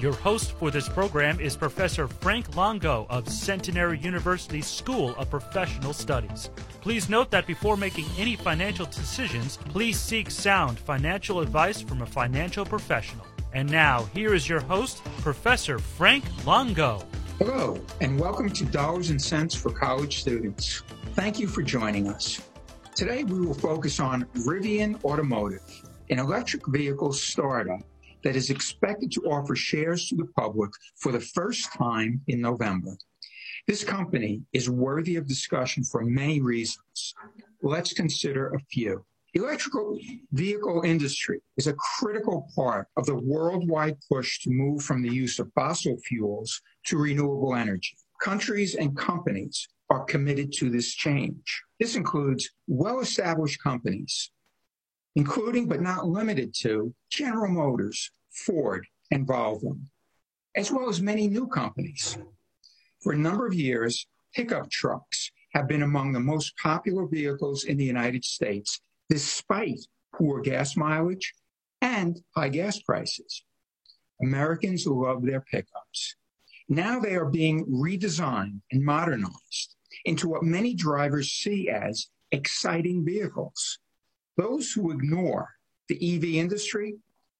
Your host for this program is Professor Frank Longo of Centenary University School of Professional Studies. Please note that before making any financial decisions, please seek sound financial advice from a financial professional. And now, here is your host, Professor Frank Longo. Hello, and welcome to Dollars and Cents for College Students. Thank you for joining us. Today we will focus on Rivian Automotive, an electric vehicle startup that is expected to offer shares to the public for the first time in November. This company is worthy of discussion for many reasons. Let's consider a few. Electrical vehicle industry is a critical part of the worldwide push to move from the use of fossil fuels to renewable energy. Countries and companies are committed to this change. This includes well established companies, including but not limited to General Motors, Ford, and Volvo, as well as many new companies. For a number of years, pickup trucks have been among the most popular vehicles in the United States despite poor gas mileage and high gas prices. Americans love their pickups. Now they are being redesigned and modernized into what many drivers see as exciting vehicles. Those who ignore the EV industry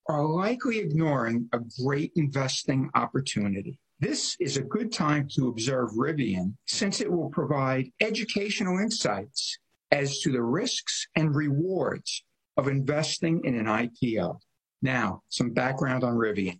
are likely ignoring a great investing opportunity. This is a good time to observe Rivian since it will provide educational insights as to the risks and rewards of investing in an IPO. Now, some background on Rivian.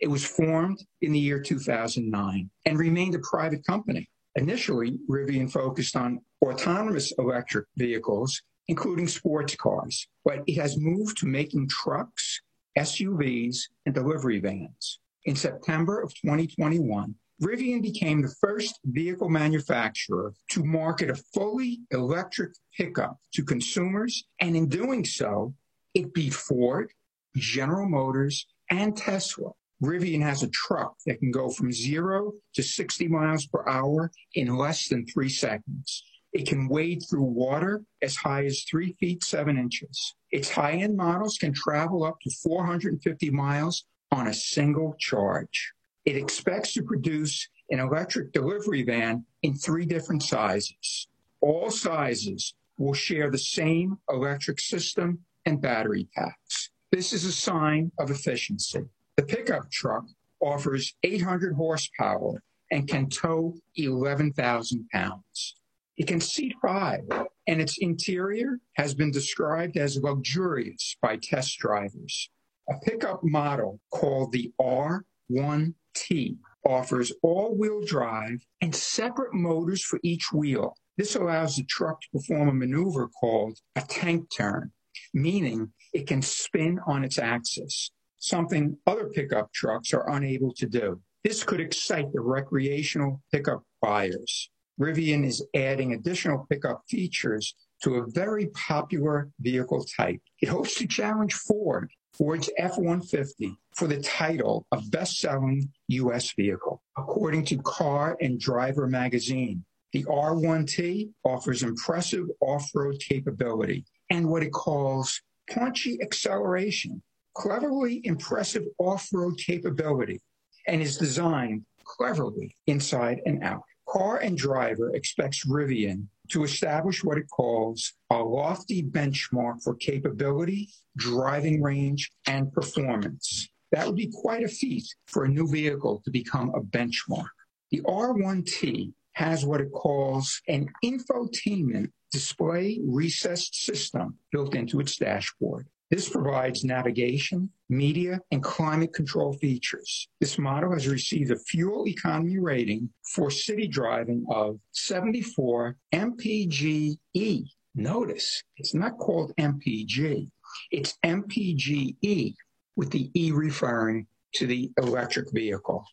It was formed in the year 2009 and remained a private company. Initially, Rivian focused on autonomous electric vehicles, including sports cars, but it has moved to making trucks, SUVs, and delivery vans. In September of 2021, Rivian became the first vehicle manufacturer to market a fully electric pickup to consumers, and in doing so, it beat Ford, General Motors, and Tesla. Rivian has a truck that can go from zero to 60 miles per hour in less than three seconds. It can wade through water as high as three feet, seven inches. Its high end models can travel up to 450 miles on a single charge. It expects to produce an electric delivery van in three different sizes. All sizes will share the same electric system and battery packs. This is a sign of efficiency. The pickup truck offers 800 horsepower and can tow 11,000 pounds. It can seat five, and its interior has been described as luxurious by test drivers. A pickup model called the R1 T offers all-wheel drive and separate motors for each wheel. This allows the truck to perform a maneuver called a tank turn, meaning it can spin on its axis, something other pickup trucks are unable to do. This could excite the recreational pickup buyers. Rivian is adding additional pickup features to a very popular vehicle type. It hopes to challenge Ford Ford's F-150 for the title of best-selling U.S. vehicle. According to Car and Driver magazine, the R1T offers impressive off-road capability and what it calls punchy acceleration, cleverly impressive off-road capability, and is designed cleverly inside and out. Car and Driver expects Rivian to establish what it calls a lofty benchmark for capability, driving range, and performance. That would be quite a feat for a new vehicle to become a benchmark. The R1T has what it calls an infotainment display recessed system built into its dashboard. This provides navigation, media, and climate control features. This model has received a fuel economy rating for city driving of 74 mpge. Notice it's not called MPG, it's MPGE with the E referring to the electric vehicle.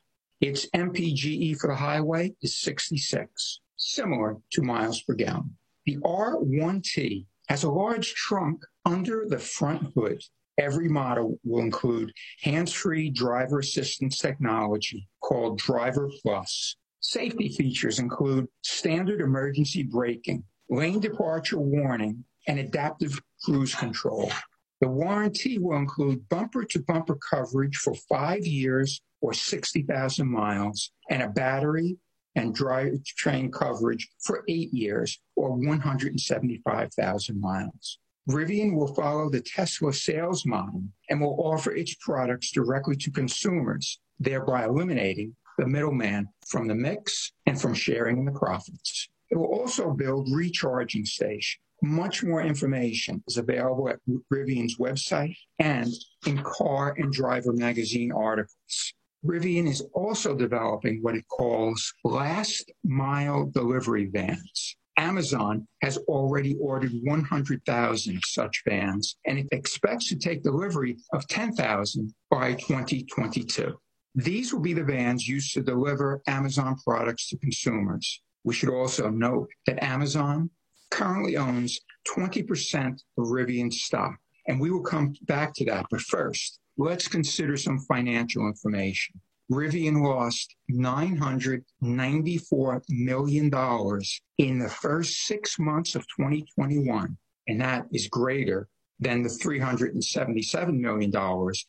Its MPGE for the highway is 66, similar to miles per gallon. The R1T has a large trunk under the front hood. Every model will include hands-free driver assistance technology called Driver Plus. Safety features include standard emergency braking, lane departure warning, and adaptive cruise control. The warranty will include bumper to bumper coverage for five years or 60,000 miles and a battery and drivetrain coverage for eight years or 175,000 miles. Rivian will follow the Tesla sales model and will offer its products directly to consumers, thereby eliminating the middleman from the mix and from sharing in the profits. It will also build recharging stations. Much more information is available at Rivian's website and in Car and Driver magazine articles. Rivian is also developing what it calls last mile delivery vans. Amazon has already ordered 100,000 such vans and it expects to take delivery of 10,000 by 2022. These will be the vans used to deliver Amazon products to consumers. We should also note that Amazon currently owns 20% of Rivian stock, and we will come back to that. But first, let's consider some financial information. Rivian lost $994 million in the first six months of 2021, and that is greater than the $377 million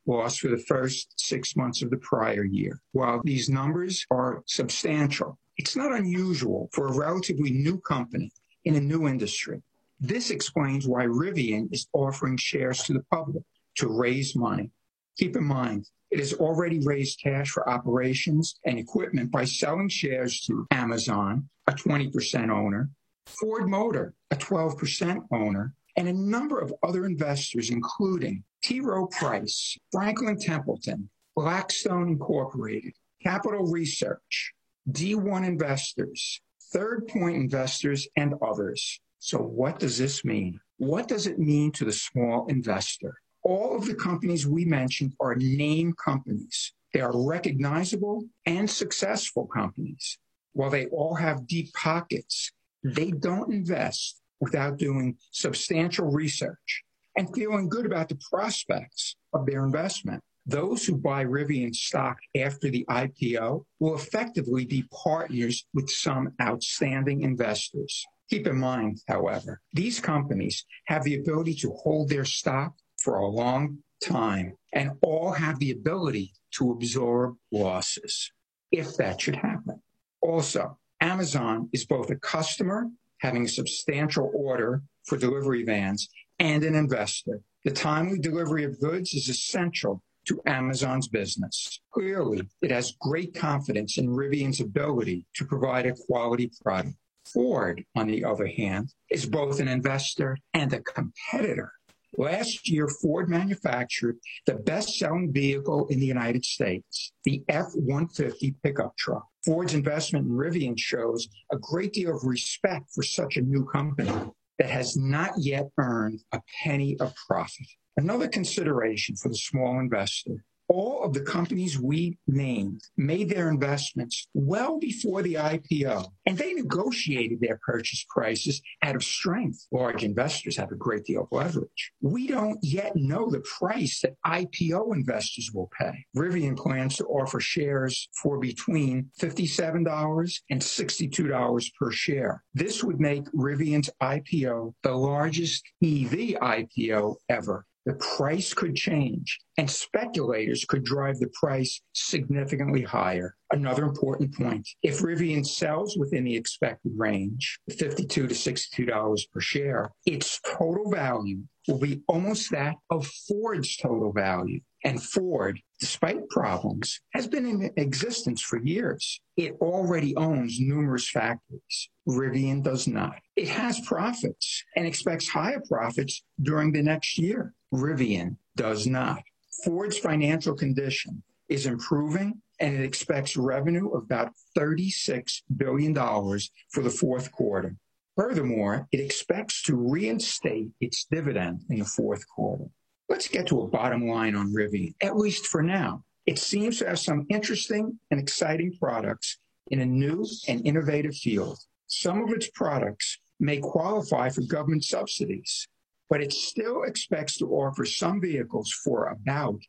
lost for the first six months of the prior year. While these numbers are substantial, it's not unusual for a relatively new company in a new industry. This explains why Rivian is offering shares to the public to raise money. Keep in mind, it has already raised cash for operations and equipment by selling shares to Amazon, a 20% owner, Ford Motor, a 12% owner, and a number of other investors, including T. Rowe Price, Franklin Templeton, Blackstone Incorporated, Capital Research, D1 Investors, Third Point Investors, and others. So, what does this mean? What does it mean to the small investor? All of the companies we mentioned are name companies. They are recognizable and successful companies. While they all have deep pockets, they don't invest without doing substantial research and feeling good about the prospects of their investment. Those who buy Rivian stock after the IPO will effectively be partners with some outstanding investors. Keep in mind, however, these companies have the ability to hold their stock for a long time and all have the ability to absorb losses if that should happen. Also, Amazon is both a customer having a substantial order for delivery vans, and an investor. The timely delivery of goods is essential to Amazon's business. Clearly, it has great confidence in Rivian's ability to provide a quality product. Ford, on the other hand, is both an investor and a competitor. Last year, Ford manufactured the best selling vehicle in the United States, the F 150 pickup truck. Ford's investment in Rivian shows a great deal of respect for such a new company that has not yet earned a penny of profit. Another consideration for the small investor all of the companies we named made their investments well before the IPO, and they negotiated their purchase prices out of strength. Large investors have a great deal of leverage. We don't yet know the price that IPO investors will pay. Rivian plans to offer shares for between $57 and $62 per share. This would make Rivian's IPO the largest EV IPO ever the price could change and speculators could drive the price significantly higher. Another important point if Rivian sells within the expected range, 52 to $62 per share, its total value will be almost that of Ford's total value. And Ford, despite problems, has been in existence for years. It already owns numerous factories. Rivian does not. It has profits and expects higher profits during the next year. Rivian does not. Ford's financial condition is improving and it expects revenue of about $36 billion for the fourth quarter. Furthermore, it expects to reinstate its dividend in the fourth quarter. Let's get to a bottom line on Rivian, at least for now. It seems to have some interesting and exciting products in a new and innovative field. Some of its products may qualify for government subsidies. But it still expects to offer some vehicles for about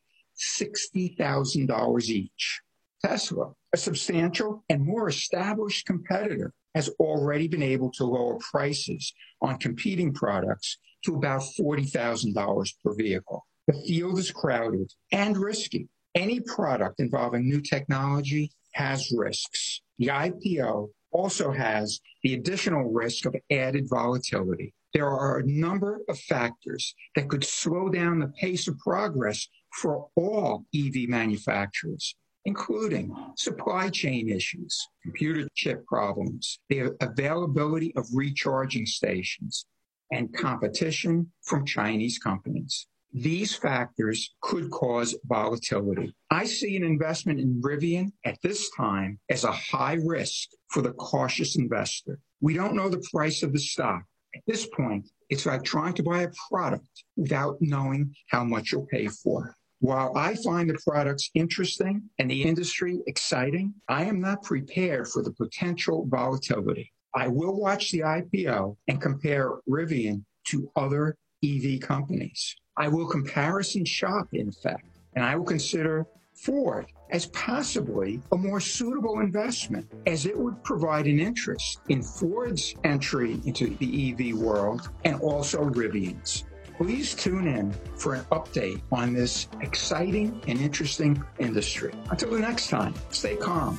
$60,000 each. Tesla, a substantial and more established competitor, has already been able to lower prices on competing products to about $40,000 per vehicle. The field is crowded and risky. Any product involving new technology has risks. The IPO also has the additional risk of added volatility. There are a number of factors that could slow down the pace of progress for all EV manufacturers, including supply chain issues, computer chip problems, the availability of recharging stations, and competition from Chinese companies. These factors could cause volatility. I see an investment in Rivian at this time as a high risk for the cautious investor. We don't know the price of the stock. At this point, it's like trying to buy a product without knowing how much you'll pay for it. While I find the products interesting and the industry exciting, I am not prepared for the potential volatility. I will watch the IPO and compare Rivian to other EV companies. I will comparison shop, in fact, and I will consider Ford as possibly a more suitable investment as it would provide an interest in Ford's entry into the EV world and also Rivian's. Please tune in for an update on this exciting and interesting industry. Until the next time, stay calm,